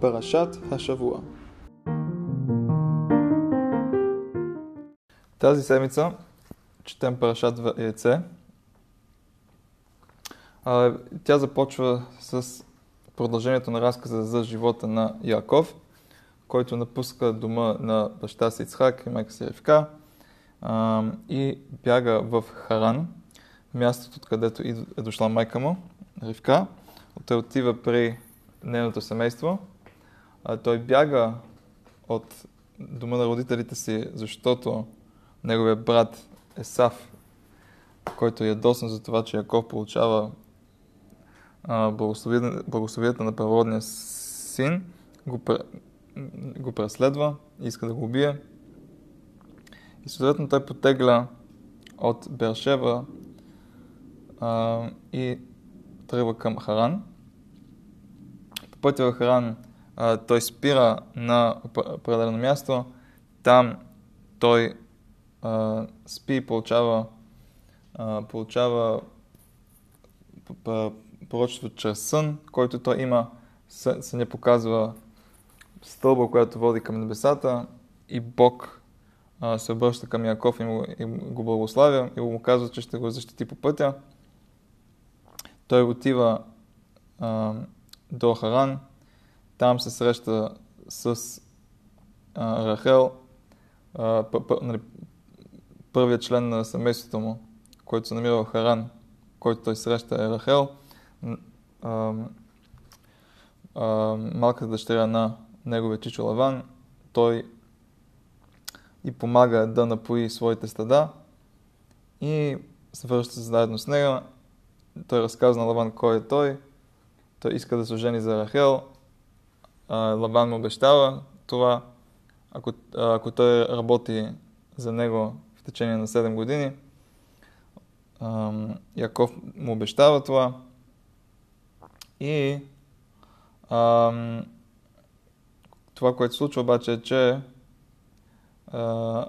פרשת השבוע. тази седмица четем парашат Яйце. Тя започва с продължението на разказа за живота на Яков, който напуска дома на баща си Ицхак и майка си Ревка и бяга в Харан, мястото, откъдето е дошла майка му, Ривка. Той отива при нейното семейство. той бяга от дома на родителите си, защото неговия брат Есав, който е ядосан за това, че Яков получава благословията на природния син, го, го преследва, иска да го убие. И съответно той потегля от Бершева а, и тръгва към Харан. По пътя в Харан той спира на определено място. Там той а, спи и получава, получава пророчество чрез сън, който той има. Съня показва стълба, която води към небесата и Бог а, се обръща към Яков и, му, и го благославя и му казва, че ще го защити по пътя. Той отива а, до Харан, там се среща с а, Рахел, а, нали, първият член на семейството му, който се намира в Харан, който той среща е Рахел, а, а, малката дъщеря на неговия чичо Лаван, той и помага да напои своите стада и се връща заедно с нея. Той разказва на Лаван кой е той. Той иска да се жени за Рахел. Лаван му обещава това. Ако, ако той работи за него в течение на 7 години, Яков му обещава това. И ам, това, което случва обаче е, че а,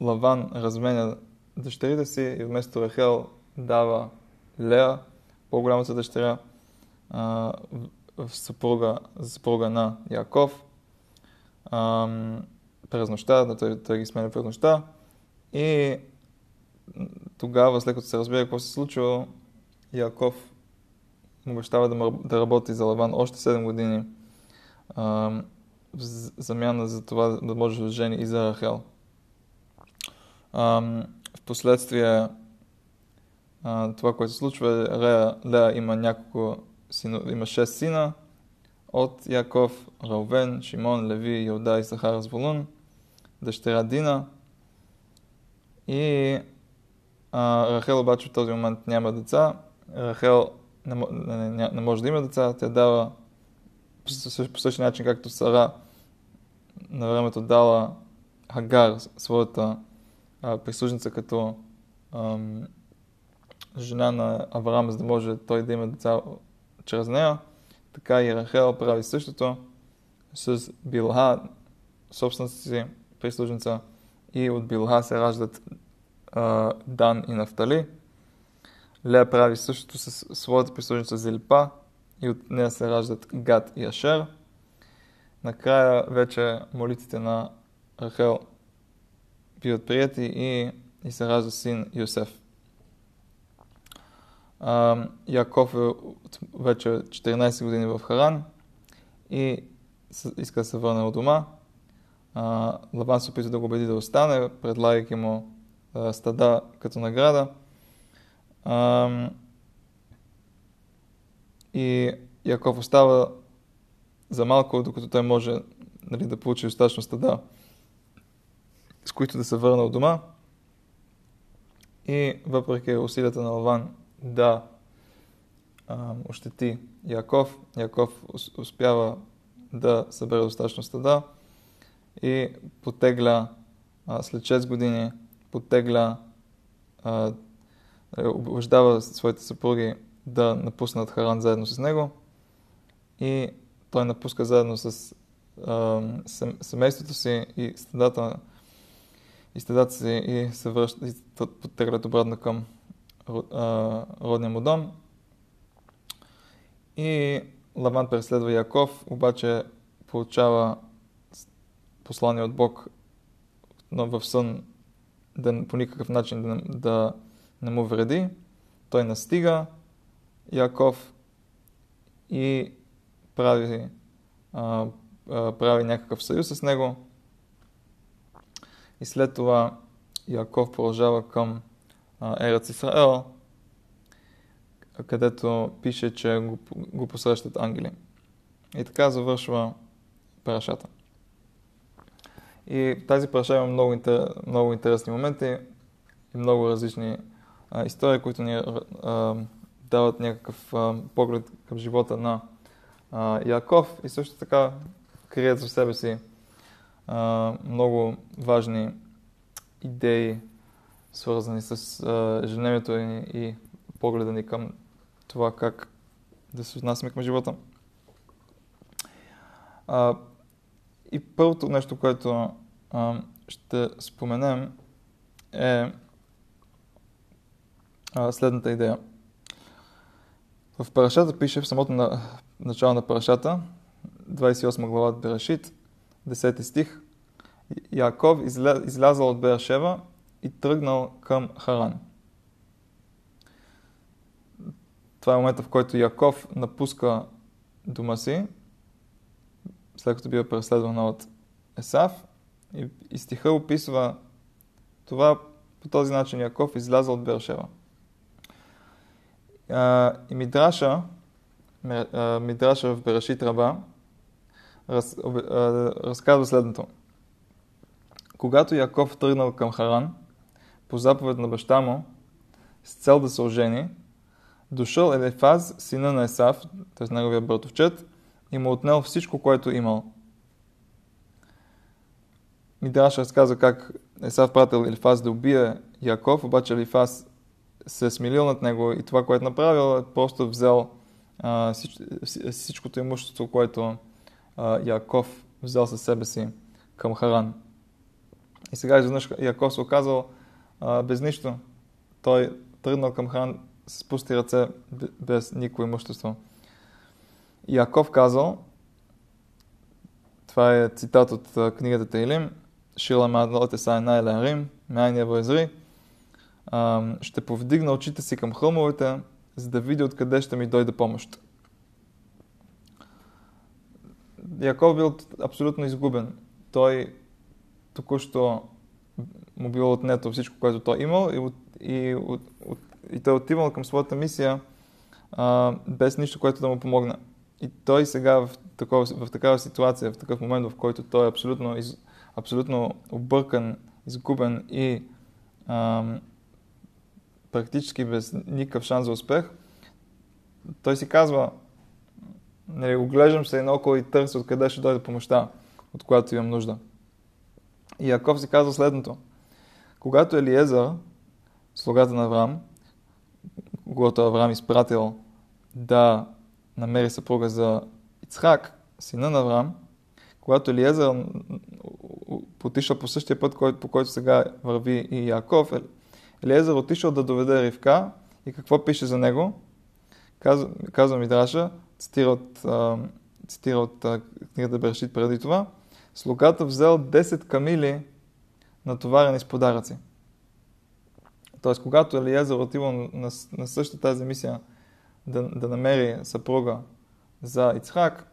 Лаван разменя дъщерите си и вместо Рахел дава Лея, по-голямата дъщеря, а, съпруга, съпруга на Яков. А, през нощта, да той, той ги сменя през нощта. И тогава, след като се разбира какво се случва, Яков му обещава да, да работи за Лаван още 7 години а, в замяна за това да може да жени и за Рахел. А, в последствие а, това, което се случва Лея, Лея има няколко сино, има 6 сина от Яков, Раувен, Шимон, Леви, Йода и Сахар Зволун, дъщеря Дина. И а, Рахел обаче в този момент няма деца. Рахел не, не, не, не може да има деца. Тя дава по същия начин, както Сара на времето дала Хагар, своята а, прислужница, като ам, жена на Авраам, за да може той да има деца чрез нея. Така и Рахел прави същото с Билха, собствената си прислужница. И от Билха се раждат а, Дан и Нафтали. Лея прави същото с своята прислужница Зилпа и от нея се раждат Гад и Ашер. Накрая вече молитите на Рахел биват прияти и, и се ражда син Йосеф. Яков е вече 14 години в Харан и иска да се върне от дома. Лаван се опита да го убеди да остане, предлагайки му стада като награда. И Яков остава за малко, докато той може нали, да получи достатъчно стада, с които да се върне от дома. И въпреки усилията на Лаван да а, ощети Яков. Яков успява да събере достатъчно стада и потегля след 6 години потегля а, убеждава своите съпруги да напуснат Харан заедно с него и той напуска заедно с семейството си и стадата и стадата си и се връща и потеглят обратно към родния му дом. И Лаван преследва Яков, обаче получава послание от Бог но в сън да, по никакъв начин да, да не му вреди. Той настига Яков и прави, а, прави някакъв съюз с него. И след това Яков продължава към Ерец Исраел, където пише, че го, го посрещат ангели. И така завършва парашата. И тази параша има много, интер, много интересни моменти и много различни а, истории, които ни а, дават някакъв а, поглед към живота на а, Яков и също така крият за себе си а, много важни идеи, свързани с а, ежедневието ни и погледа ни към това как да се отнасяме към живота. А, и първото нещо, което а, ще споменем е а, следната идея. В парашата пише в самото на, начало на парашата, 28 глава от Берашит, 10 стих, Яков изля, излязал от Берашева и тръгнал към Харан. Това е момента, в който Яков напуска дома си, след като бива преследван от Есав. И, и стиха описва това по този начин Яков изляза от Бершева. И Мидраша, Мидраша в Берашит Раба, раз, разказва следното. Когато Яков тръгнал към Харан, по заповед на баща му, с цел да се ожени, дошъл Елефаз, сина на Есав, т.е. неговия братовчет, и му отнел всичко, което имал. Мидраш разказва как Есав пратил Елифаз да убие Яков, обаче Елифаз се е смилил над него и това, което направил, е просто взел а, всич, всичкото имущество, което а, Яков взел със себе си към Харан. И сега изведнъж Яков се оказал а, без нищо. Той тръгнал към Харан с спусти ръце без никакво имущество. Яков казал, това е цитат от книгата Тейлим, Шила Мадлот Есай Найлерим, Майния Войзри, ще повдигна очите си към хълмовете, за да видя откъде ще ми дойде помощ. Яков бил абсолютно изгубен. Той току-що му било отнето всичко, което той имал и, и, и, и той е отивал към своята мисия а, без нищо, което да му помогне. И той сега в, такова, в такава ситуация, в такъв момент, в който той е абсолютно, из, абсолютно объркан, изгубен и ам, практически без никакъв шанс за успех, той си казва, нали, оглеждам се наоколо и търся откъде ще дойде помощта, от която имам нужда. И Яков си казва следното. Когато Елиезър, слугата на Авраам, когато Авраам изпратил да намери съпруга за Ицхак, сина на Авраам, когато Елиезър отишъл по същия път, по който сега върви и Яков, Елиезър отишъл да доведе Ривка и какво пише за него? Казва, казва Мидраша, цитира от, цитира от книгата Бершит преди това, слугата взел 10 камили натоварени с подаръци. Тоест, когато Елиезър отива на, на същата тази мисия да, да намери съпруга за Ицхак,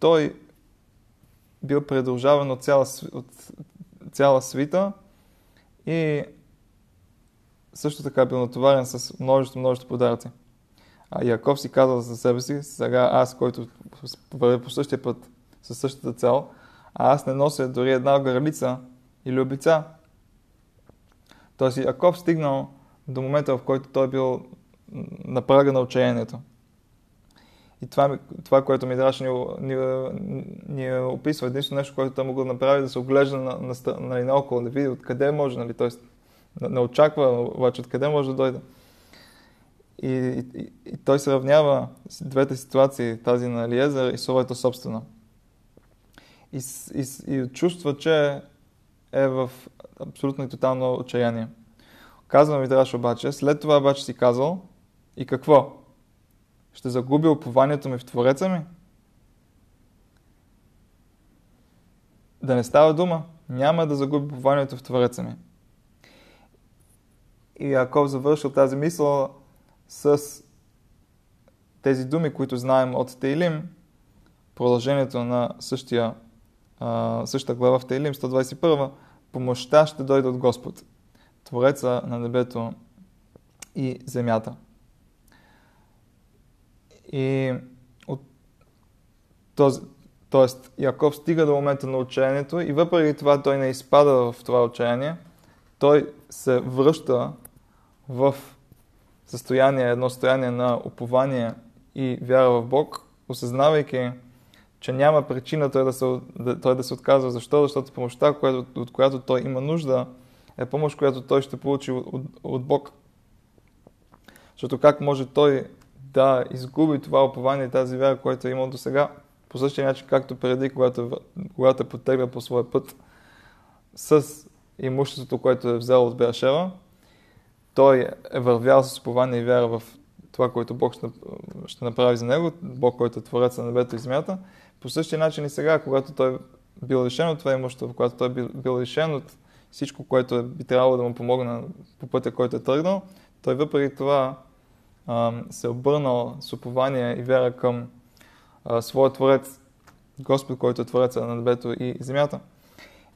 той бил продължаван от цяла, от цяла свита и също така бил натоварен с множество, множество подаръци. А Яков си казал за себе си, сега аз, който вървя по същия път, със същата цел, а аз не нося дори една гралица или обица. Тоест Яков стигнал до момента, в който той бил на прага на отчаянието. И това, това което Мидраш ни, ни, ни описва, единствено нещо, което той могъл да направи, да се оглежда на, на, нали, наоколо, да види откъде може, нали, т.е. не очаква обаче откъде може да дойде. И, и, и той се равнява с двете ситуации, тази на Елиезер и своята собствена. И, и, и чувства, че е в абсолютно и тотално отчаяние. Казва Мидраш обаче, след това обаче си казал и какво? ще загубя упованието ми в Твореца ми? Да не става дума, няма да загуби упованието в Твореца ми. И Яков завършил тази мисъл с тези думи, които знаем от Тейлим, продължението на същия, същата глава в Тейлим, 121, помощта ще дойде от Господ, Твореца на небето и земята. И от този, Тоест, Яков стига до момента на отчаянието и въпреки това той не изпада в това отчаяние, той се връща в състояние, едно състояние на упование и вяра в Бог, осъзнавайки, че няма причина той да се, да, той да се отказва. Защо? Защото помощта, която, от която той има нужда, е помощ, която той ще получи от, от, Бог. Защото как може той да изгуби това упование и тази вяра, която е имал до сега? По същия начин, както преди, когато, когато е потегля по своя път с имуществото, което е взел от Бершева, той е вървял с упование и вяра в това, което Бог ще, ще направи за него, Бог, който е Творец на небето и земята. По същия начин и сега, когато той бил лишен от това имущество, когато той бил, бил лишен от всичко, което е, би трябвало да му помогне по пътя, който е тръгнал, той въпреки това а, се е обърнал с упование и вяра към а, своя Творец, Господ, който е Творец на небето и земята.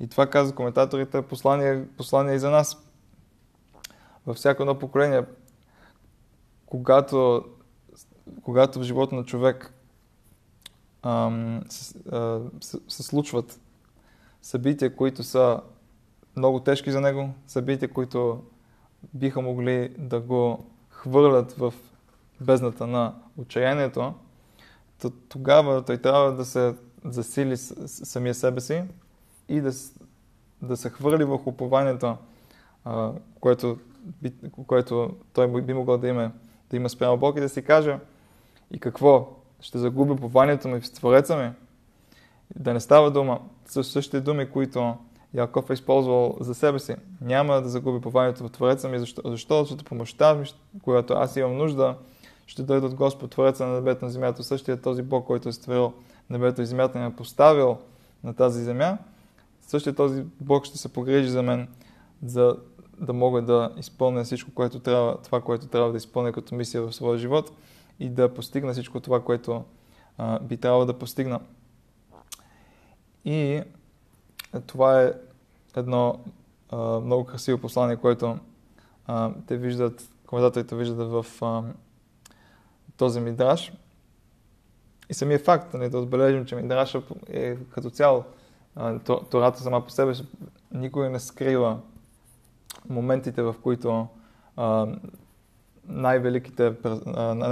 И това каза коментаторите, послание, послание и за нас. Във всяко едно поколение, когато, когато в живота на човек ам, се, а, се, се случват събития, които са много тежки за него, събития, които биха могли да го хвърлят в бездната на отчаянието, то тогава той трябва да се засили самия себе си и да, да се хвърли в упованието, което, което той би могъл да има, да има спрямо Бог и да си каже и какво? Ще загуби упованието ми в Твореца ми? Да не става дума с същите думи, които Яков е използвал за себе си. Няма да загуби упованието в Твореца ми? Защо? Защото помощта ми, която аз имам нужда, ще дойде от Господ, Твореца на небето на земята, същия този Бог, който е створил небето и земята и ме е поставил на тази земя, същия този Бог ще се погрежи за мен, за да мога да изпълня всичко, което трябва, това, което трябва да изпълня като мисия в своя живот и да постигна всичко това, което а, би трябвало да постигна. И това е едно а, много красиво послание, което а, те виждат, коментаторите виждат в а, този мидраш. И самия факт, нали, да отбележим, че мидраша е като цяло, Тората сама по себе никой не скрива моментите, в които най-великите,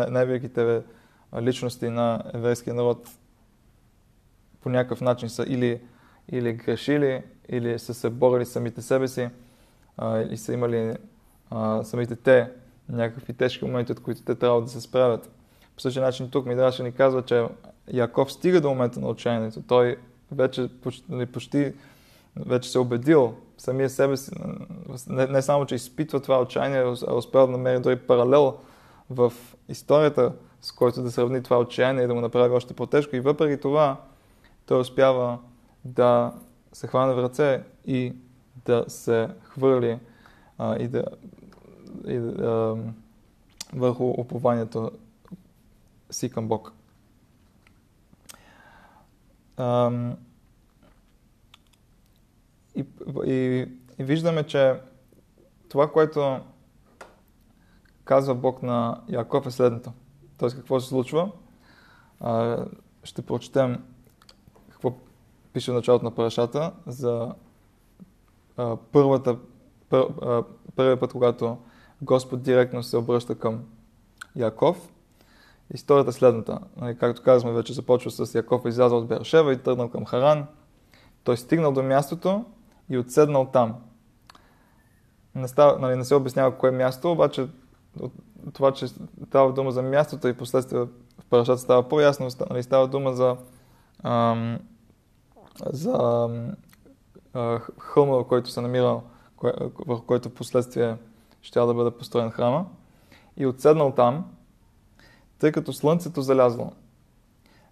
най-великите личности на еврейския народ по някакъв начин са или, или грешили, или са се борили самите себе си, или са имали самите те някакви тежки моменти, от които те трябва да се справят. По същия начин тук Мидраша ни казва, че Яков стига до момента на отчаянието. Той вече почти, вече се е убедил самия себе си, не, не само, че изпитва това отчаяние, а успял да намери дори паралел в историята, с който да сравни това отчаяние и да му направи още по-тежко. И въпреки това, той успява да се хване в ръце и да се хвърли а, и да, и, а, върху упованието си към Бог. Ам, и, и, и виждаме, че това, което казва Бог на Яков е следното. Тоест какво се случва. А, ще прочетем какво пише в началото на парашата за а, първата, пър, а, първият път, когато Господ директно се обръща към Яков Историята е следната. Нали, както казахме, вече започва с Яков излязъл от Бершева и тръгнал към Харан. Той стигнал до мястото и отседнал там. Не, става, нали, не се обяснява кое място, обаче от това, че става дума за мястото и последствие в парашата става по-ясно. Нали, става дума за, ам, за ам, хълма, който се намира, върху който последствие ще да бъде построен храма. И отседнал там, тъй като слънцето залязло.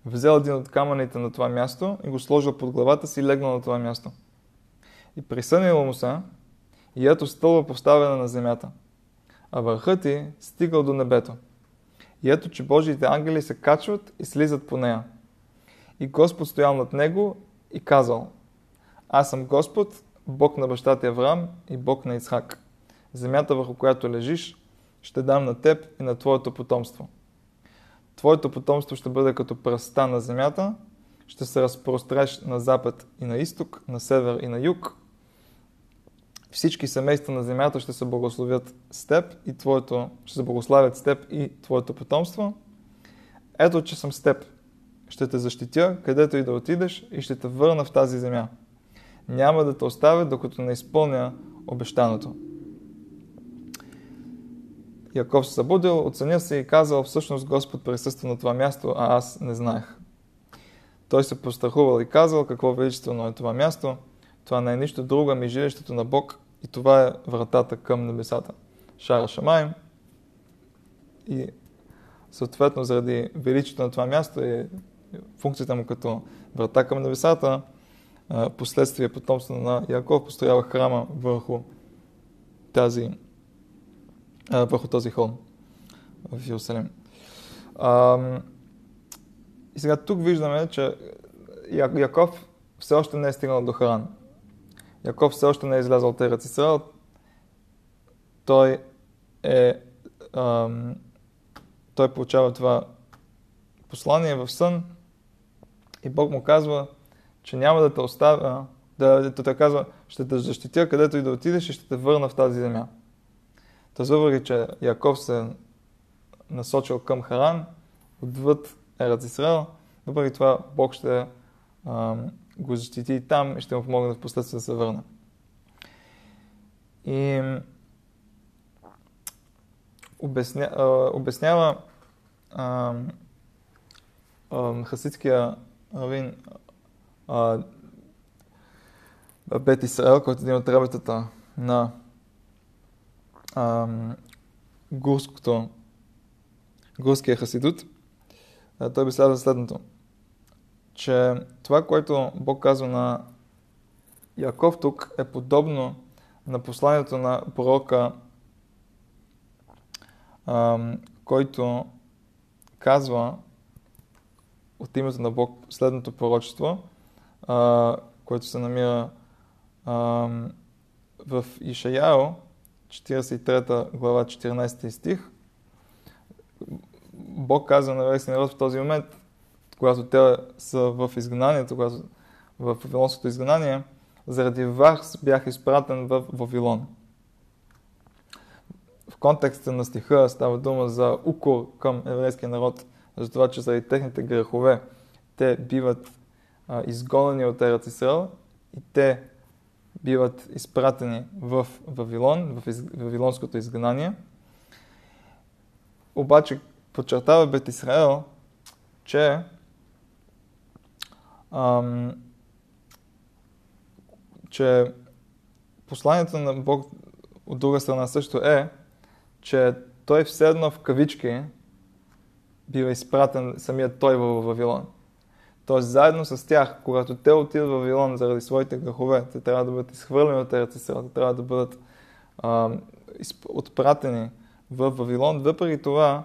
Взел един от камъните на това място и го сложил под главата си и легнал на това място. И присънило му се, и ето стълба поставена на земята, а върхът ти стигал до небето. И ето, че Божиите ангели се качват и слизат по нея. И Господ стоял над него и казал, Аз съм Господ, Бог на бащата Авраам и Бог на Исхак. Земята, върху която лежиш, ще дам на теб и на твоето потомство. Твоето потомство ще бъде като пръста на земята, ще се разпростреш на запад и на изток, на север и на юг. Всички семейства на земята ще се благословят с теб и твоето, ще се благославят с теб и твоето потомство. Ето, че съм с теб. Ще те защитя, където и да отидеш и ще те върна в тази земя. Няма да те оставя, докато не изпълня обещаното. Яков се събудил, оценил се и казал, всъщност Господ присъства на това място, а аз не знаех. Той се пострахувал и казал, какво величествено е това място. Това не е нищо друго, ами жилището на Бог и това е вратата към небесата. Шара Шамай. И съответно заради величието на това място и функцията му като врата към небесата, последствие потомство на Яков построява храма върху тази върху този холм в Иерусалим. И сега тук виждаме, че Яков все още не е стигнал до Харан. Яков все още не е излязъл от Ерец Исраел. Той е ам, той получава това послание в сън и Бог му казва, че няма да те оставя, да, да те казва, ще те защитя където и да отидеш и ще те върна в тази земя. Тоест, въпреки, че Яков се насочил към Харан, отвъд Ерат Исраел, въпреки това Бог ще а, го защити и там и ще му помогне в последствие да се върне. И обясня, а, обяснява а, а, хасидския равин а, Бет Исраел, който е един от работата на гурското, гурския хасидут, той следва следното, че това, което Бог казва на Яков тук е подобно на посланието на пророка, който казва от името на Бог следното пророчество, което се намира в Ишаяо, 43 глава, 14 стих, Бог казва на еврейския народ в този момент, когато те са в изгнанието, когато в Вавилонското изгнание, заради вас бях изпратен в Вавилон. В контекста на стиха става дума за укор към еврейския народ, за това, че заради техните грехове те биват а, изгонени от Ерец Исраел и те биват изпратени в Вавилон, в из... Вавилонското изгнание. Обаче подчертава Бет Исраел, че ам, че посланието на Бог от друга страна също е, че той все едно в кавички бива изпратен самият той в Вавилон. Тоест, заедно с тях, когато те отидат в Вавилон заради своите грехове, те трябва да бъдат изхвърлени от Ерец те трябва да бъдат а, отпратени в Вавилон. Въпреки това,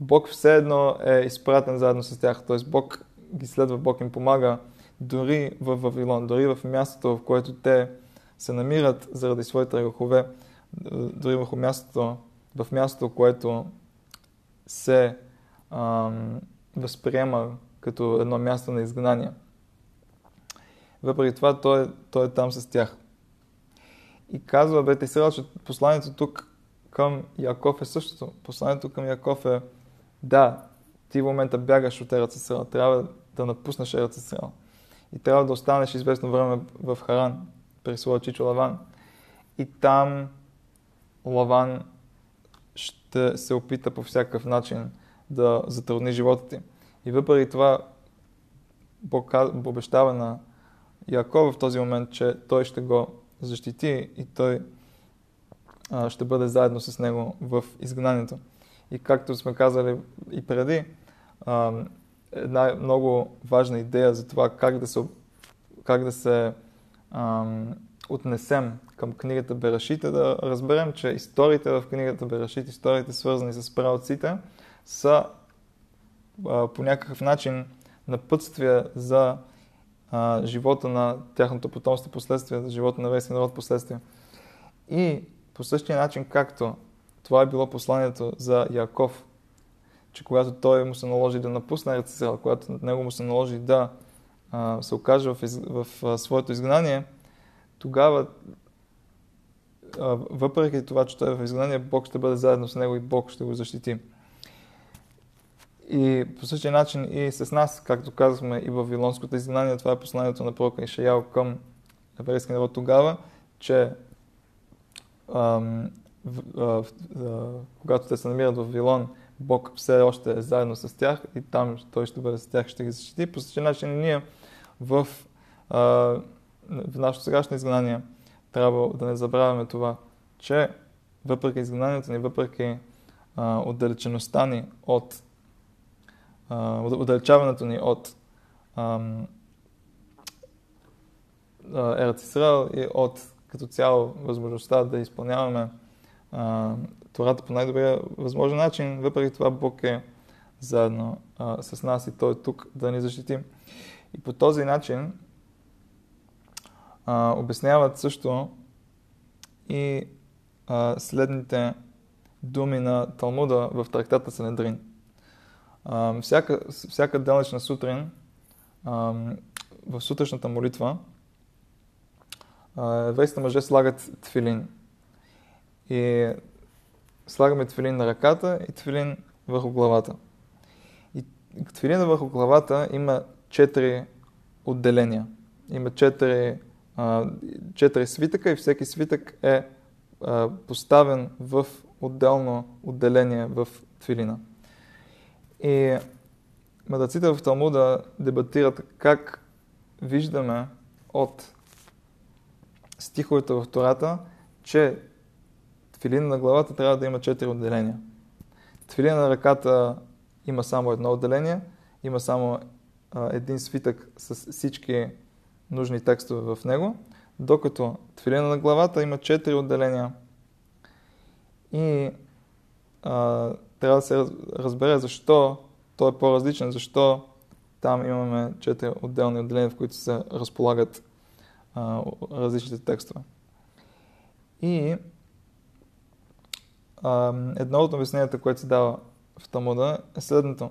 Бог все едно е изпратен заедно с тях. Т.е. Бог ги следва, Бог им помага дори в Вавилон, дори в мястото, в което те се намират заради своите грехове, дори върху мястото, в мястото, което се ам, възприема като едно място на изгнание. Въпреки това, той, той е там с тях. И казва Бет Исраел, че посланието тук към Яков е същото. Посланието към Яков е да, ти в момента бягаш от Ерец Исраел, трябва да напуснеш Ерец Исраел. И трябва да останеш известно време в Харан, при своя чичо Лаван. И там Лаван ще се опита по всякакъв начин да затрудни живота ти. И въпреки това, Бог обещава на Яков в този момент, че той ще го защити и той а, ще бъде заедно с него в изгнанието. И както сме казали и преди, една много важна идея за това как да се, как да се ам, отнесем към книгата Берашите, да разберем, че историите в книгата Берашит, историите свързани с правоците, са а, по някакъв начин напътствия за а, живота на тяхното потомство последствие, за живота на еврейския народ последствие. И по същия начин, както това е било посланието за Яков, че когато той му се наложи да напусне Ерцисрел, когато него му се наложи да а, се окаже в, из, в а, своето изгнание, тогава, а, въпреки това, че той е в изгнание, Бог ще бъде заедно с него и Бог ще го защити. И по същия начин и с нас, както казахме и в Вавилонското изгнание, това е посланието на пророка Ишаял към еврейския народ тогава, че ам, в, в, в, когато те се намират в Вавилон, Бог все още е заедно с тях и там Той ще бъде с тях, ще ги защити. По същия начин ние в, а, в нашето сегашно изгнание трябва да не забравяме това, че въпреки изгнанието ни, въпреки а, отдалечеността ни от а, отдалечаването ни от Ерат Исраел и от като цяло възможността да изпълняваме Тората по най-добрия възможен начин, въпреки това Бог е заедно а, с нас и Той е тук да ни защити. И по този начин а, обясняват също и а, следните думи на Талмуда в трактата Санедрин. А, всяка, всяка делнична сутрин а, в сутрешната молитва еврейските мъже слагат тфилин. И слагаме тфилин на ръката и тфилин върху главата. И тфилина върху главата има четири отделения. Има четири, четири свитъка и всеки свитък е поставен в отделно отделение в тфилина. И мъдреците в Талмуда дебатират как виждаме от стиховете в Тората, че Тфилина на главата трябва да има четири отделения. Тфилина на ръката има само едно отделение, има само а, един свитък с всички нужни текстове в него, докато тфилина на главата има четири отделения. И а, трябва да се разбере защо той е по-различен, защо там имаме четири отделни отделения, в които се разполагат а, различните текстове. И а, едно от обясненията, което се дава в Тамуда е следното.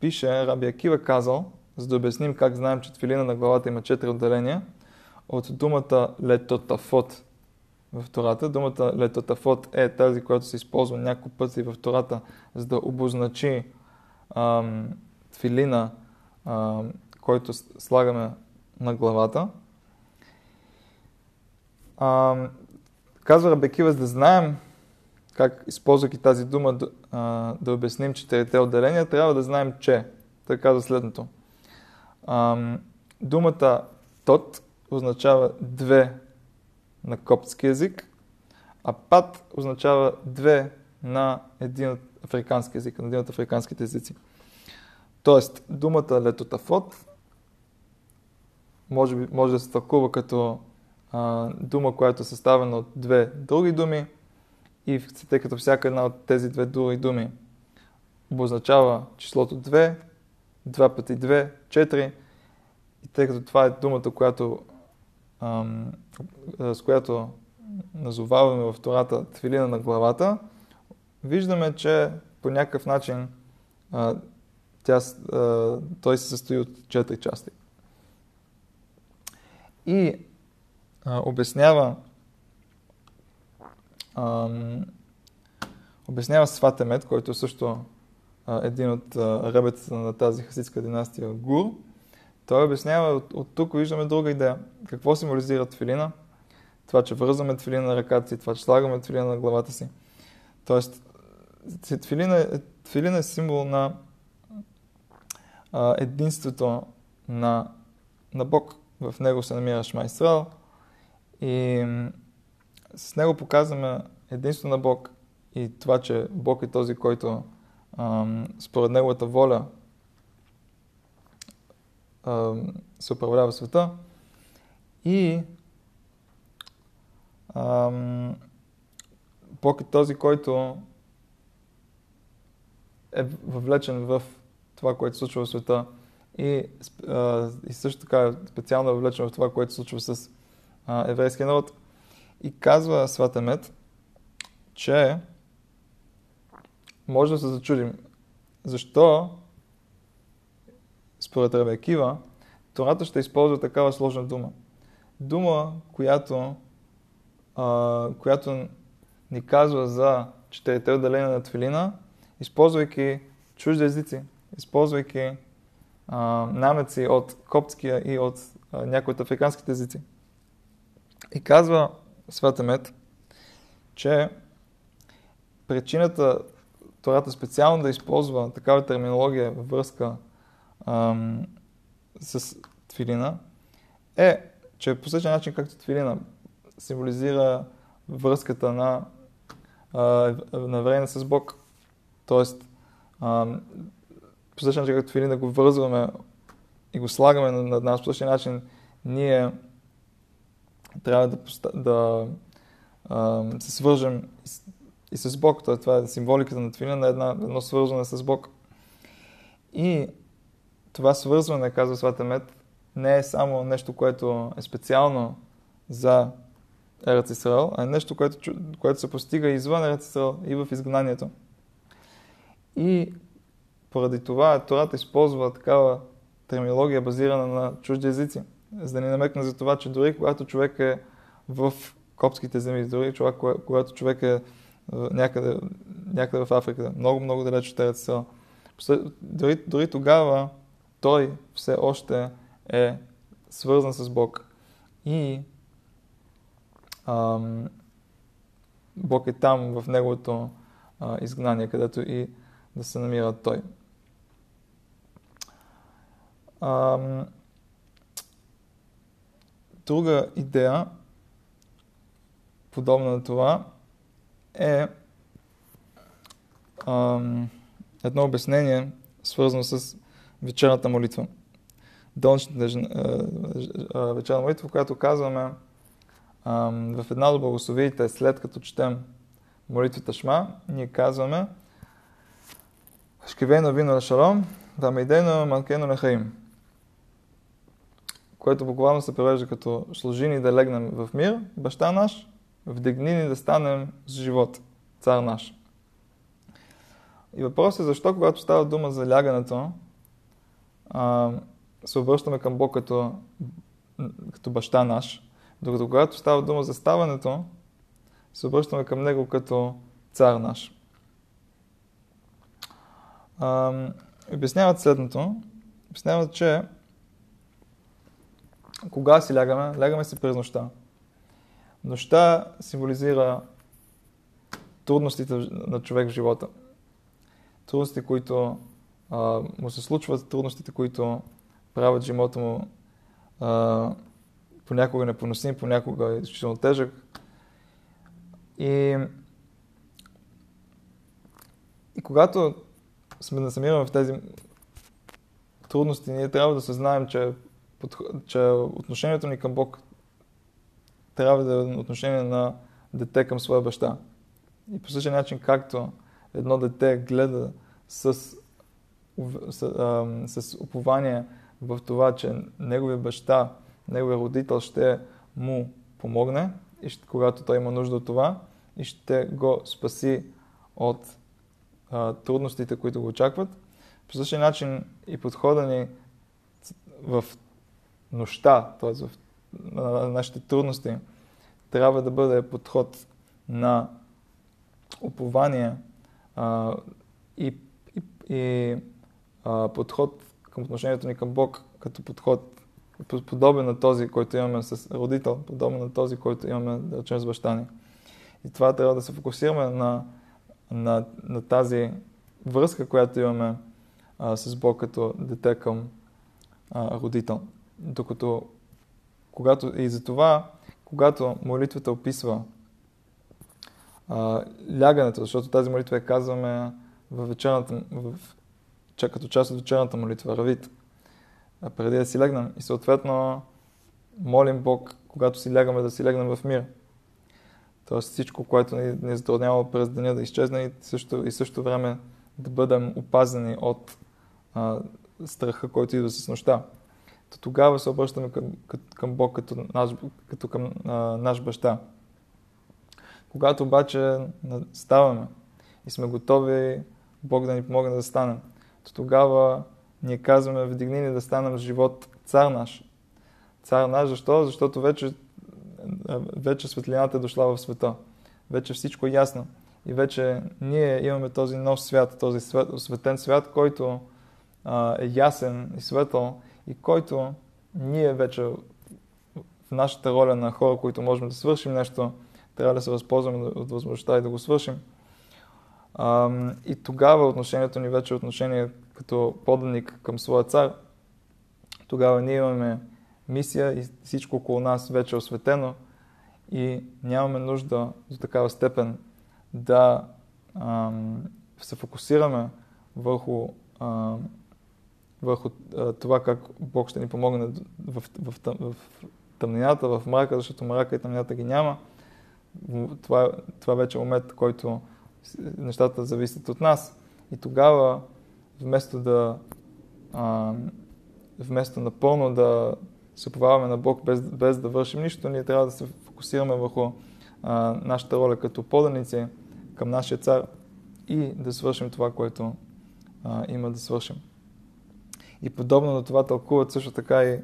Пише, Раби Акива казал, за да обясним как знаем, че твилина на главата има четири отделения, от думата летотафот в Тората. Думата летотафот е тази, която се използва няколко пъти в Тората, за да обозначи ам, твилина, ам, който слагаме на главата. Ам, казва Рабекива, за да знаем как, използвайки тази дума, да, а, да обясним четирите отделения, трябва да знаем, че. Той казва следното. Ам, думата тот означава две на коптски язик, а пат означава две на един от африкански язик, на един от африканските езици. Тоест, думата летотафот може, може да се тълкува като а, дума, която е съставена от две други думи, и тъй като всяка една от тези две други думи обозначава числото 2, 2 пъти 2, 4, и тъй като това е думата, която, ам, с която назоваваме в Тората твилина на главата, виждаме, че по някакъв начин а, тя, а, той се състои от четири части. И а, обяснява обяснява Сватемет, който е също а, един от ребетата на тази хасидска династия Гур. Той обяснява, от, от тук виждаме друга идея. Какво символизира тфилина? Това, че вързваме тфилина на ръката си, това, че слагаме тфилина на главата си. Тоест, тфилина, е, тфилина е символ на а, единството на, на Бог. В него се намира Шма Исраел и с него показваме единство на Бог и това, че Бог е този, който според Неговата воля се управлява света и Бог е този, който е въвлечен в това, което се случва в света и, и също така специално е въвлечен в това, което се случва с еврейския народ. И казва Свата Мед, че може да се зачудим защо според Рабекива Тората ще използва такава сложна дума. Дума, която, а, която ни казва за четирите отделения на Твилина, използвайки чужди езици, използвайки а, намеци от коптския и от а, някои от африканските езици. И казва Света Мед, че причината Тората специално да използва такава терминология във връзка ам, с твилина е, че по същия начин както твилина символизира връзката на, а, на време с Бог. Тоест, ам, по същия начин както твилина го вързваме и го слагаме над нас, по същия начин ние трябва да, да а, се свържем и с Бог. Т.е. това е символиката на твилина на една, едно свързване с Бог. И това свързване, казва Свата Мед, не е само нещо, което е специално за Ерец Исраел, а е нещо, което, което се постига извън Ерец Исраел и в изгнанието. И поради това Тората използва такава терминология, базирана на чужди езици, за да ни намекне за това, че дори когато човек е в копските земи, дори когато човек е някъде, някъде в Африка, много, много далеч от Ерец дори, дори тогава той все още е свързан с Бог. И ам, Бог е там в неговото а, изгнание, където и да се намира той. Ам, друга идея, подобна на това, е ам, едно обяснение, свързано с вечерната молитва. Долничната вечерна молитва, в която казваме в една от благословиите, след като четем молитвата Шма, ние казваме Шкивейно вино шалом, да ме идейно манкено на хаим. Което буквално се превежда като служи ни да легнем в мир, баща наш, вдигни ни да станем с живот, цар наш. И въпросът е защо, когато става дума за лягането, а, се обръщаме към Бог като, като баща наш, докато когато става дума за ставането, се обръщаме към Него като цар наш. А, обясняват следното. Обясняват, че кога си лягаме? Лягаме си през нощта. Нощта символизира трудностите на човек в живота. Трудности, които а, му се случват трудностите, които правят живота му а, понякога непоносим, понякога изключително тежък. И, и когато сме да намираме в тези трудности, ние трябва да съзнаем, че, че отношението ни към Бог трябва да е отношение на дете към своя баща. И по същия начин, както едно дете гледа с с, с упование в това, че неговия баща, неговия родител ще му помогне, и ще, когато той има нужда от това, и ще го спаси от а, трудностите, които го очакват. По същия начин и подхода ни в нощта, т.е. в на нашите трудности, трябва да бъде подход на упование а, и, и, и а, подход към отношението ни към Бог, като подход подобен на този, който имаме с родител, подобен на този, който имаме, да речем, с баща ни. И това трябва да се фокусираме на, на, на тази връзка, която имаме а, с Бог като дете към а, родител. Докато, когато и за това, когато молитвата описва а, лягането, защото тази молитва я казваме в вечерната, в, като част от вечерната молитва, равит, преди да си легнем. И съответно молим Бог, когато си лягаме, да си легнем в мир. Тоест всичко, което ни, ни затруднява през деня да изчезне и също, и също време да бъдем опазени от а, страха, който идва с нощта. То тогава се обръщаме към, към Бог като наш, като към а, наш баща. Когато обаче ставаме и сме готови Бог да ни помогне да станем, то тогава ние казваме, вдигни ни да станем живот цар наш. Цар наш, защо? Защото вече, вече светлината е дошла в света. Вече всичко е ясно. И вече ние имаме този нов свят, този свет, светен свят, който а, е ясен и светъл и който ние вече в нашата роля на хора, които можем да свършим нещо, трябва да се възползваме от възможността и да го свършим. И тогава отношението ни вече е отношение като поданик към своя цар. Тогава ние имаме мисия и всичко около нас вече е осветено и нямаме нужда до такава степен да ам, се фокусираме върху, ам, върху това как Бог ще ни помогне в, в, в, в тъмнината, в мрака, защото мрака и тъмнината ги няма. Това, това вече е момент, който нещата зависят от нас. И тогава, вместо да а, вместо напълно да се оповаваме на Бог без, без да вършим нищо, ние трябва да се фокусираме върху а, нашата роля като поданици към нашия цар и да свършим това, което а, има да свършим. И подобно на това тълкуват също така и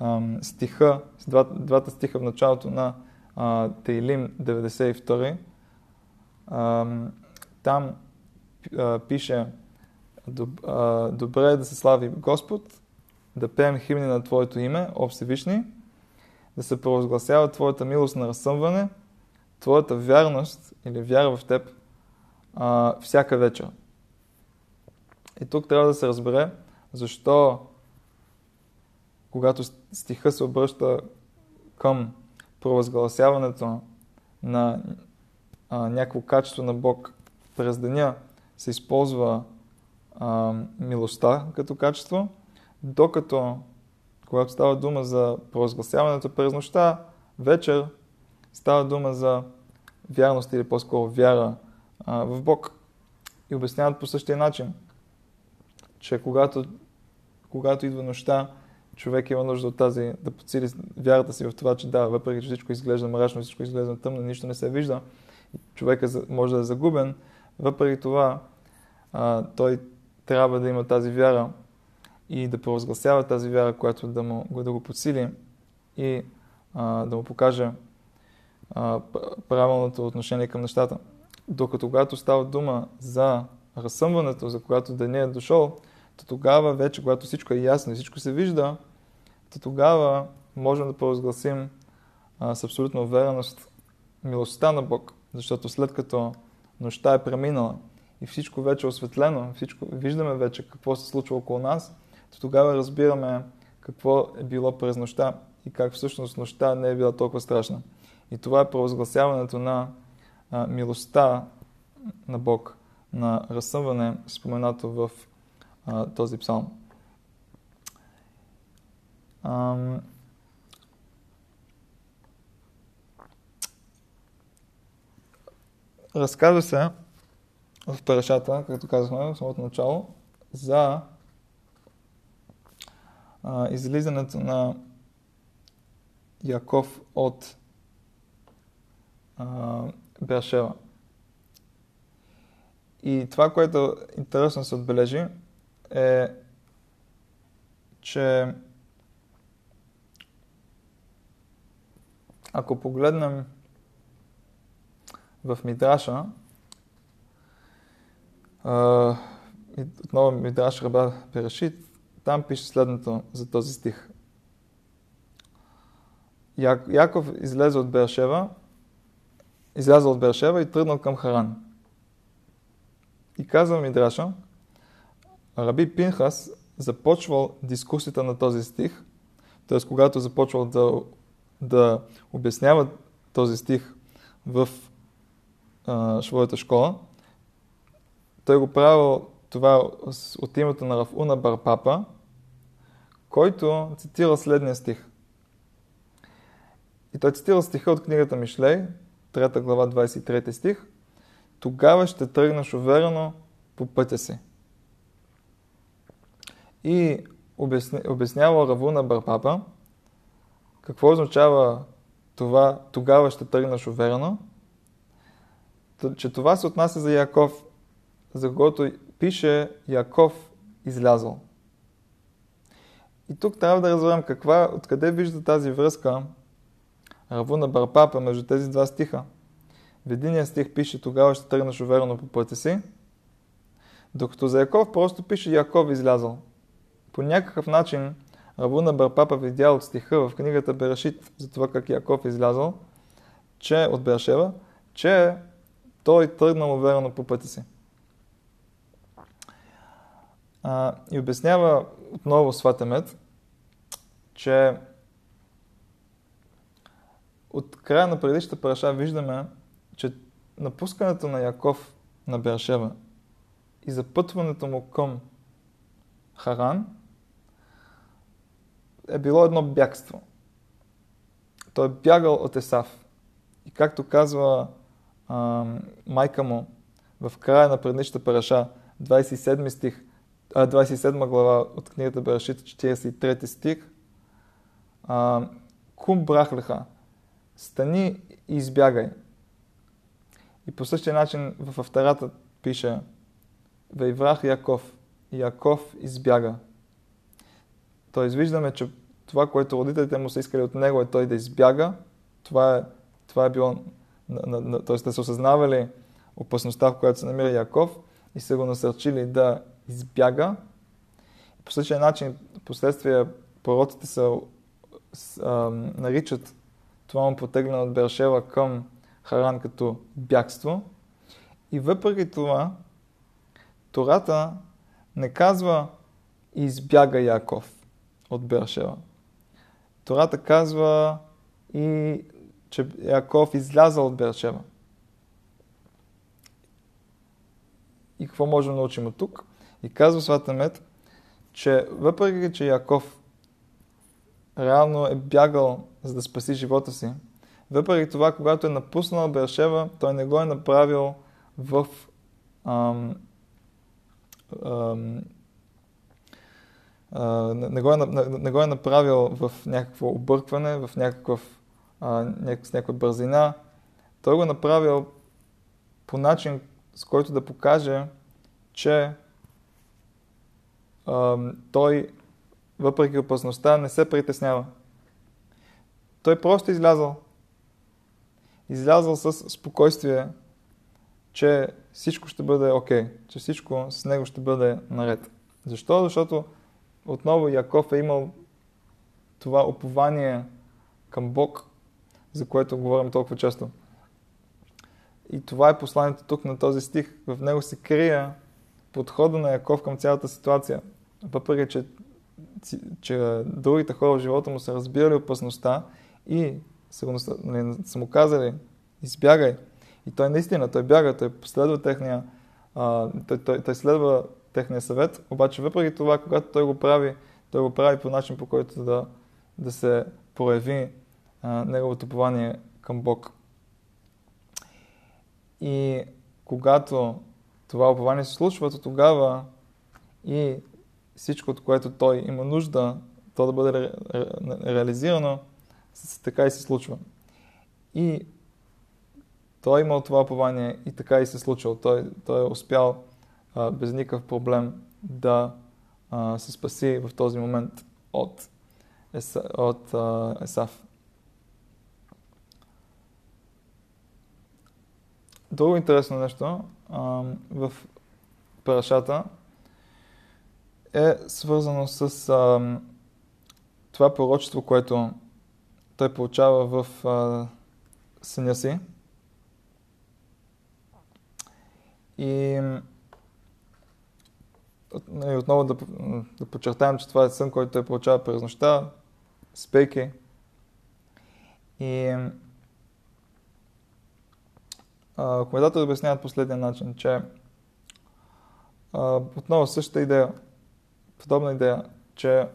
ам, стиха, двата, двата стиха в началото на а, Тейлим 92. Ам, там а, пише Добре е да се слави Господ, да пеем химни на Твоето име, о да се провъзгласява Твоята милост на разсъмване, Твоята вярност или вяра в Теб а, всяка вечер. И тук трябва да се разбере защо когато стиха се обръща към провъзгласяването на а, някакво качество на Бог през деня, се използва а, милостта като качество, докато когато става дума за провъзгласяването през нощта, вечер става дума за вярност или по-скоро вяра а, в Бог. И обясняват по същия начин, че когато, когато идва нощта, човек има нужда от тази, да подсили вярата си в това, че да, въпреки че всичко изглежда мрачно, всичко изглежда тъмно, нищо не се вижда, човека може да е загубен, въпреки това а, той трябва да има тази вяра и да провъзгласява тази вяра, която да, му, да го подсили и а, да му покаже а, правилното отношение към нещата. Докато когато става дума за разсъмването, за когато деня е дошъл, то тогава вече, когато всичко е ясно и всичко се вижда, то тогава можем да провъзгласим с абсолютна увереност милостта на Бог, защото след като нощта е преминала и всичко вече е осветлено, всичко, виждаме вече какво се случва около нас, то тогава разбираме какво е било през нощта и как всъщност нощта не е била толкова страшна. И това е провъзгласяването на а, милостта на Бог, на разсъмване, споменато в а, този псалм. Ам... Разказва се в парашата, както казахме в самото начало, за а, излизането на Яков от Бершева. И това, което интересно се отбележи, е, че ако погледнем в Мидраша, отново Мидраш Раба Перешит, там пише следното за този стих. Яков излезе от Бершева, излязъл от Бершева и тръгнал към Харан. И казва Мидраша, Раби Пинхас започвал дискусията на този стих, т.е. когато започвал да, да обяснява този стих в а, своята школа. Той го правил това от името на Рафуна Барпапа, който цитира следния стих. И той цитира стиха от книгата Мишлей, 3 глава, 23 стих. Тогава ще тръгнеш уверено по пътя си. И обясня, обяснява Равуна Барпапа, какво означава това, тогава ще тръгнеш уверено, че това се отнася за Яков, за когото пише Яков излязъл. И тук трябва да разберем каква, откъде вижда тази връзка Равуна Барпапа между тези два стиха. В единия стих пише тогава ще тръгнеш уверено по пътя си, докато за Яков просто пише Яков излязъл. По някакъв начин Равуна Барпапа видял от стиха в книгата Берашит за това как Яков излязъл, че от Бершева, че той тръгнал уверено по пътя си. А, и обяснява отново Сватемет, че от края на предишната параша виждаме, че напускането на Яков на Бершева и запътването му към Харан е било едно бягство. Той е бягал от Есав. И както казва а, майка му в края на предишната параша, 27 стих, 27 глава от книгата Берашит, 43 стих, а, кум брахлеха, стани и избягай. И по същия начин в автората пише Вейврах Яков. Яков избяга. Тоест виждаме, че това, което родителите му са искали от него е той да избяга. Това е, това е било, т.е. да са осъзнавали опасността, в която се намира Яков и са го насърчили да избяга. По същия начин, последствия пророците са, а, наричат това му потегляне от Бершева към Харан като бягство. И въпреки това, Тората не казва избяга Яков от Бершева. Тората казва и че Яков изляза от Бершева. И какво можем да научим от тук? И казва Свата Мет, че въпреки, че Яков реално е бягал за да спаси живота си, въпреки това, когато е напуснал Бершева, той не го е направил в ам, ам, не, го е, не, не го е направил в някакво объркване, в някакъв, а, някакъв, с някаква бързина. Той го е направил по начин, с който да покаже, че а, той, въпреки опасността, не се притеснява. Той просто излязъл. Излязъл с спокойствие, че всичко ще бъде окей, okay, че всичко с него ще бъде наред. Защо? Защото отново Яков е имал това упование към Бог, за което говорим толкова често. И това е посланието тук на този стих. В него се крие подхода на Яков към цялата ситуация. Въпреки, че, че другите хора в живота му са разбирали опасността и нали, са му казали, избягай. И той наистина, той бяга, той последва техния, той, той, той следва техния съвет, обаче въпреки това, когато той го прави, той го прави по начин, по който да, да се прояви а, неговото пование към Бог. И когато това упование се случва, то тогава и всичко, от което той има нужда, то да бъде ре, ре, реализирано, така и се случва. И той е имал това упование и така и се случва. Той, той е успял а, без никакъв проблем да а, се спаси в този момент от, Еса, от а, Есав. Друго интересно нещо а, в парашата е свързано с а, това пророчество, което той получава в съня си. И Нали, отново да, да подчертаем, че това е сън, който той получава през нощта, спейки. И коментатори обясняват последния начин, че а, отново същата идея, подобна идея, че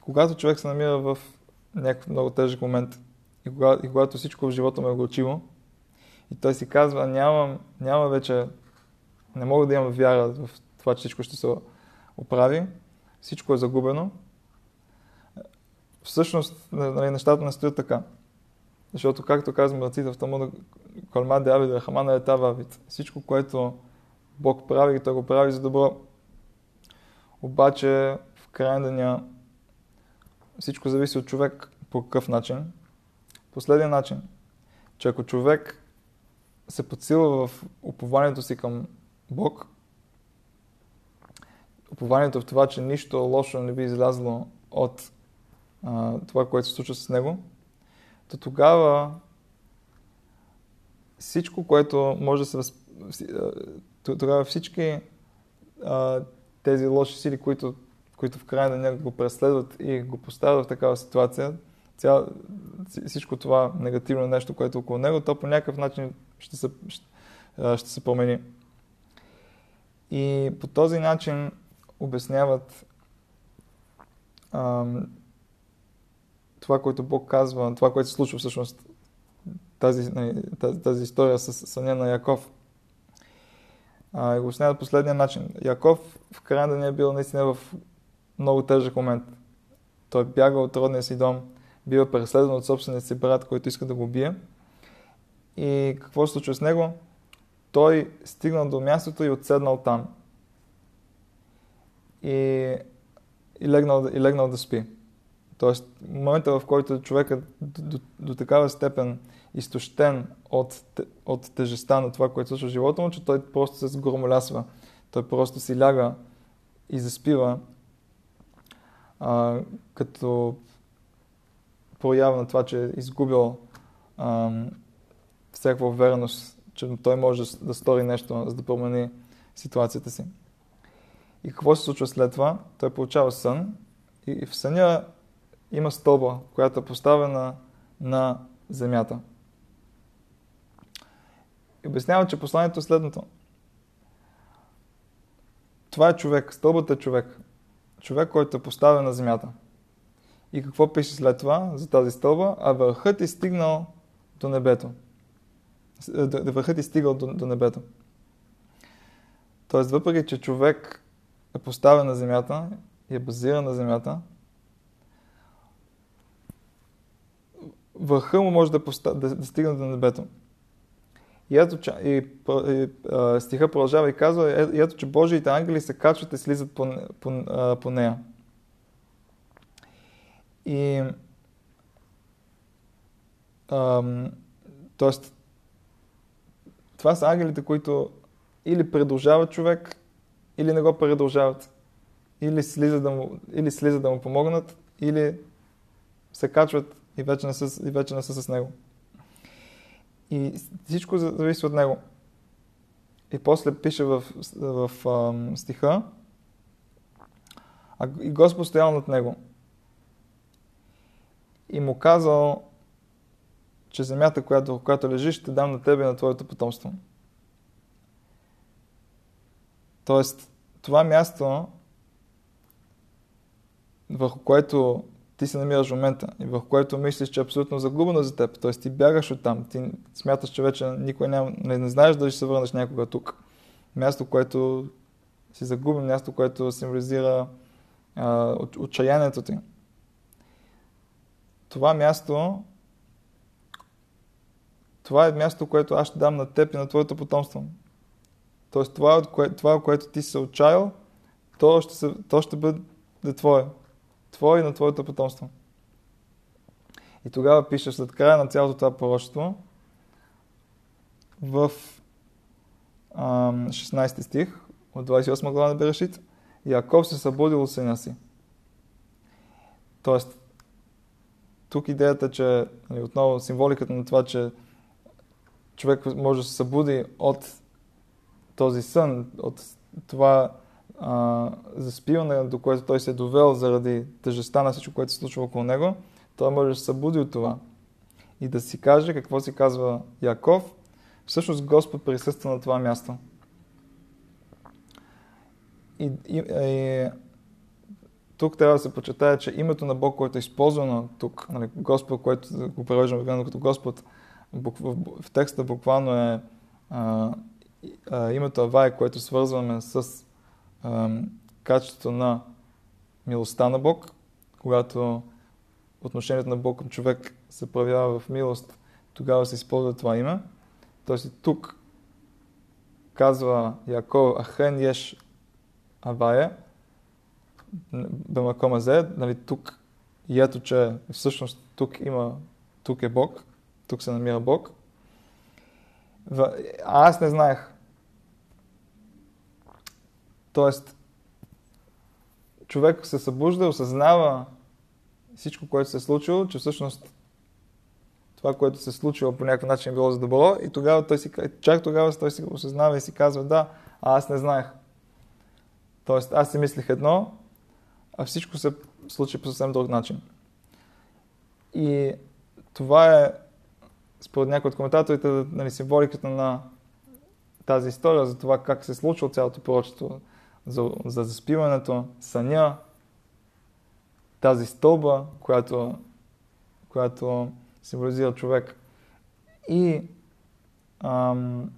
когато човек се намира в някакъв много тежък момент и, кога, и когато всичко в живота му е горчиво, и той си казва, нямам, няма вече, не мога да имам вяра в това, че всичко ще се оправи, всичко е загубено. Всъщност, нали, нещата не стоят така. Защото, както казвам братите в Талмуда, Колма Авид, Рахамана е Авид. Всичко, което Бог прави, той го прави за добро. Обаче, в крайна деня, всичко зависи от човек по какъв начин. Последния начин, че ако човек се подсилва в упованието си към Бог, упованието в това, че нищо лошо не би излязло от а, това, което се случва с него, то тогава всичко, което може да се възп... тогава всички а, тези лоши сили, които, които в крайна на него го преследват и го поставят в такава ситуация, цял, всичко това негативно нещо, което е около него, то по някакъв начин ще се, ще, ще се промени. И по този начин обясняват ам, това, което Бог казва, това, което се случва всъщност, тази, нали, тази, тази история с съня на Яков. А, и го обясняват последния начин. Яков в края да не е бил наистина в много тежък момент. Той бяга от родния си дом, бива преследван от собствения си брат, който иска да го бие. И какво се случва с него? Той стигнал до мястото и отседнал там. И, и, легнал, и легнал да спи. Тоест, момента в който човекът до, до, до такава степен изтощен от, от тежестта на това, което случва в живота му, че той просто се сгромолясва. Той просто си ляга и заспива, а, като проява на това, че е изгубил а, всякаква увереност, че той може да стори нещо, за да промени ситуацията си. И какво се случва след това? Той получава сън и в съня има стълба, която е поставена на земята. И обяснява, че посланието е следното. Това е човек, стълбата е човек. Човек, който е поставен на земята. И какво пише след това за тази стълба? А върхът е стигнал до небето. Върхът е стигал до, до небето. Тоест, въпреки, че човек е поставен на земята и е базиран на земята, върха му може да, поста, да, да стигне до небето. И ето, че, и, и, а, стиха продължава и казва, е, и ето, че Божиите ангели се качват и слизат по, по, а, по нея. И т.е. това са ангелите, които или продължават човек, или не го продължават. Или слизат да му, или слизат да му помогнат, или се качват и вече не са, и вече не са с него. И всичко зависи от него. И после пише в, в, в стиха, а и Господ стоял над него. И му казал, че земята, която, която лежиш, ще дам на тебе и на твоето потомство. Тоест, това място, върху което ти се намираш в момента и в което мислиш, че е абсолютно загубено за теб. Т.е. ти бягаш от там, ти смяташ, че вече никой няма, не, не знаеш дали ще се върнеш някога тук. Място, което си загубен, място, което символизира а, отчаянието ти. Това място това е място, което аз ще дам на теб и на твоето потомство. Тоест това, кое, това което ти се отчаял, то ще, се, то ще бъде твое. Твое и на твоето потомство. И тогава пише след края на цялото това пророчество в 16 стих от 28 глава на Берешит Яков се събудил от сина си. Тоест, тук идеята, че нали, отново символиката на това, че човек може да се събуди от този сън, от това а, заспиване, до което той се е довел заради тъжеста на всичко, което се случва около него, той може да се събуди от това и да си каже какво си казва Яков. всъщност Господ присъства на това място. И, и, и тук трябва да се почетая, че името на Бог, което е използвано тук, нали, Господ, което го превеждаме като Господ, в, в текста буквално е а, а, името Авай, което свързваме с а, качеството на милостта на Бог, когато отношението на Бог към човек се проявява в милост, тогава се използва това име. Тоест тук казва Яков Ахен Еш Авая, Бемакома Зе, нали, тук и ето, че всъщност тук има, тук е Бог, тук се намира Бог. А аз не знаех. Тоест, човек се събужда, осъзнава всичко, което се е случило, че всъщност това, което се е случило по някакъв начин е било за добро и тогава той си, чак тогава той си осъзнава и си казва да, а аз не знаех. Тоест аз си мислех едно, а всичко се случи по съвсем друг начин. И това е, според някои от коментаторите, нали, символиката на тази история за това как се е случило цялото пророчество, за, за заспиването, съня, тази стълба, която, която символизира човек. И, ам,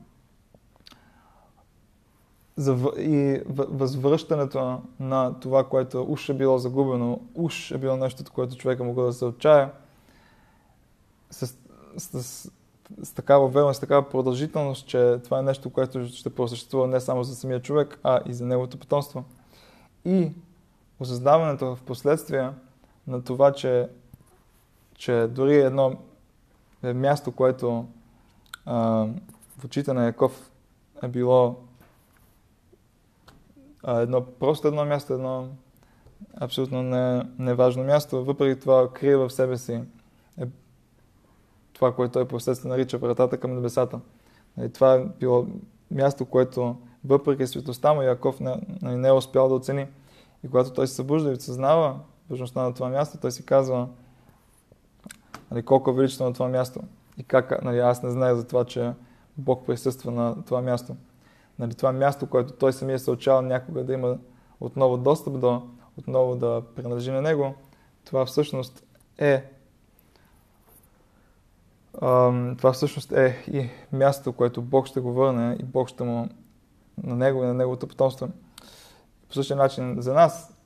за, и възвръщането на това, което уж е било загубено, уж е било нещо, което човека могъл да се отчая, с, с, с, с такава верност, с такава продължителност, че това е нещо, което ще просъществува не само за самия човек, а и за неговото потомство. И осъзнаването в последствие на това, че, че дори едно е място, което а, в очите на Яков е било а, едно просто едно място, едно абсолютно не, неважно място, въпреки това крие в себе си е това, което той последствие нарича вратата към небесата. И това е било място, което въпреки светостта му Яков не, не е успял да оцени. И когато той се събужда и съзнава важността на това място, той си казва нали, колко е величествено това място. И как, нали, аз не знае за това, че Бог присъства на това място. Нали, това място, което той самия се очава някога да има отново достъп до, отново да принадлежи на него, това всъщност е това всъщност е и място, което Бог ще го върне и Бог ще му на него и на неговото потомство. По същия начин за нас,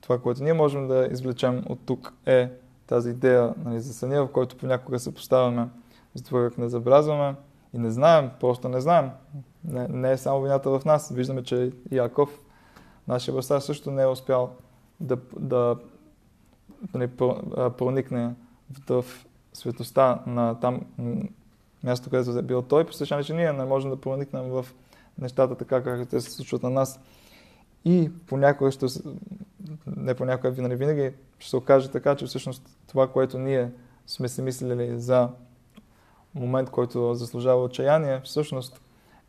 това, което ние можем да извлечем от тук е тази идея нали, за съня, в който понякога се поставяме, за това как не забелязваме и не знаем, просто не знаем. Не, не е само вината в нас. Виждаме, че Яков, нашия баща, също не е успял да, да, да нали, проникне в светостта на там място, където е бил той, по същия начин ние не можем да проникнем в нещата така, как те се случват на нас. И понякога ще, не понякога, винаги, винаги ще се окаже така, че всъщност това, което ние сме си мислили за момент, който заслужава отчаяние, всъщност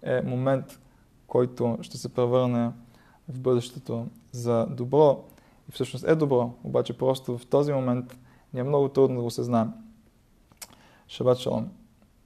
е момент, който ще се превърне в бъдещето за добро. И всъщност е добро, обаче просто в този момент ни е много трудно да го се знаем. Шабат шалом.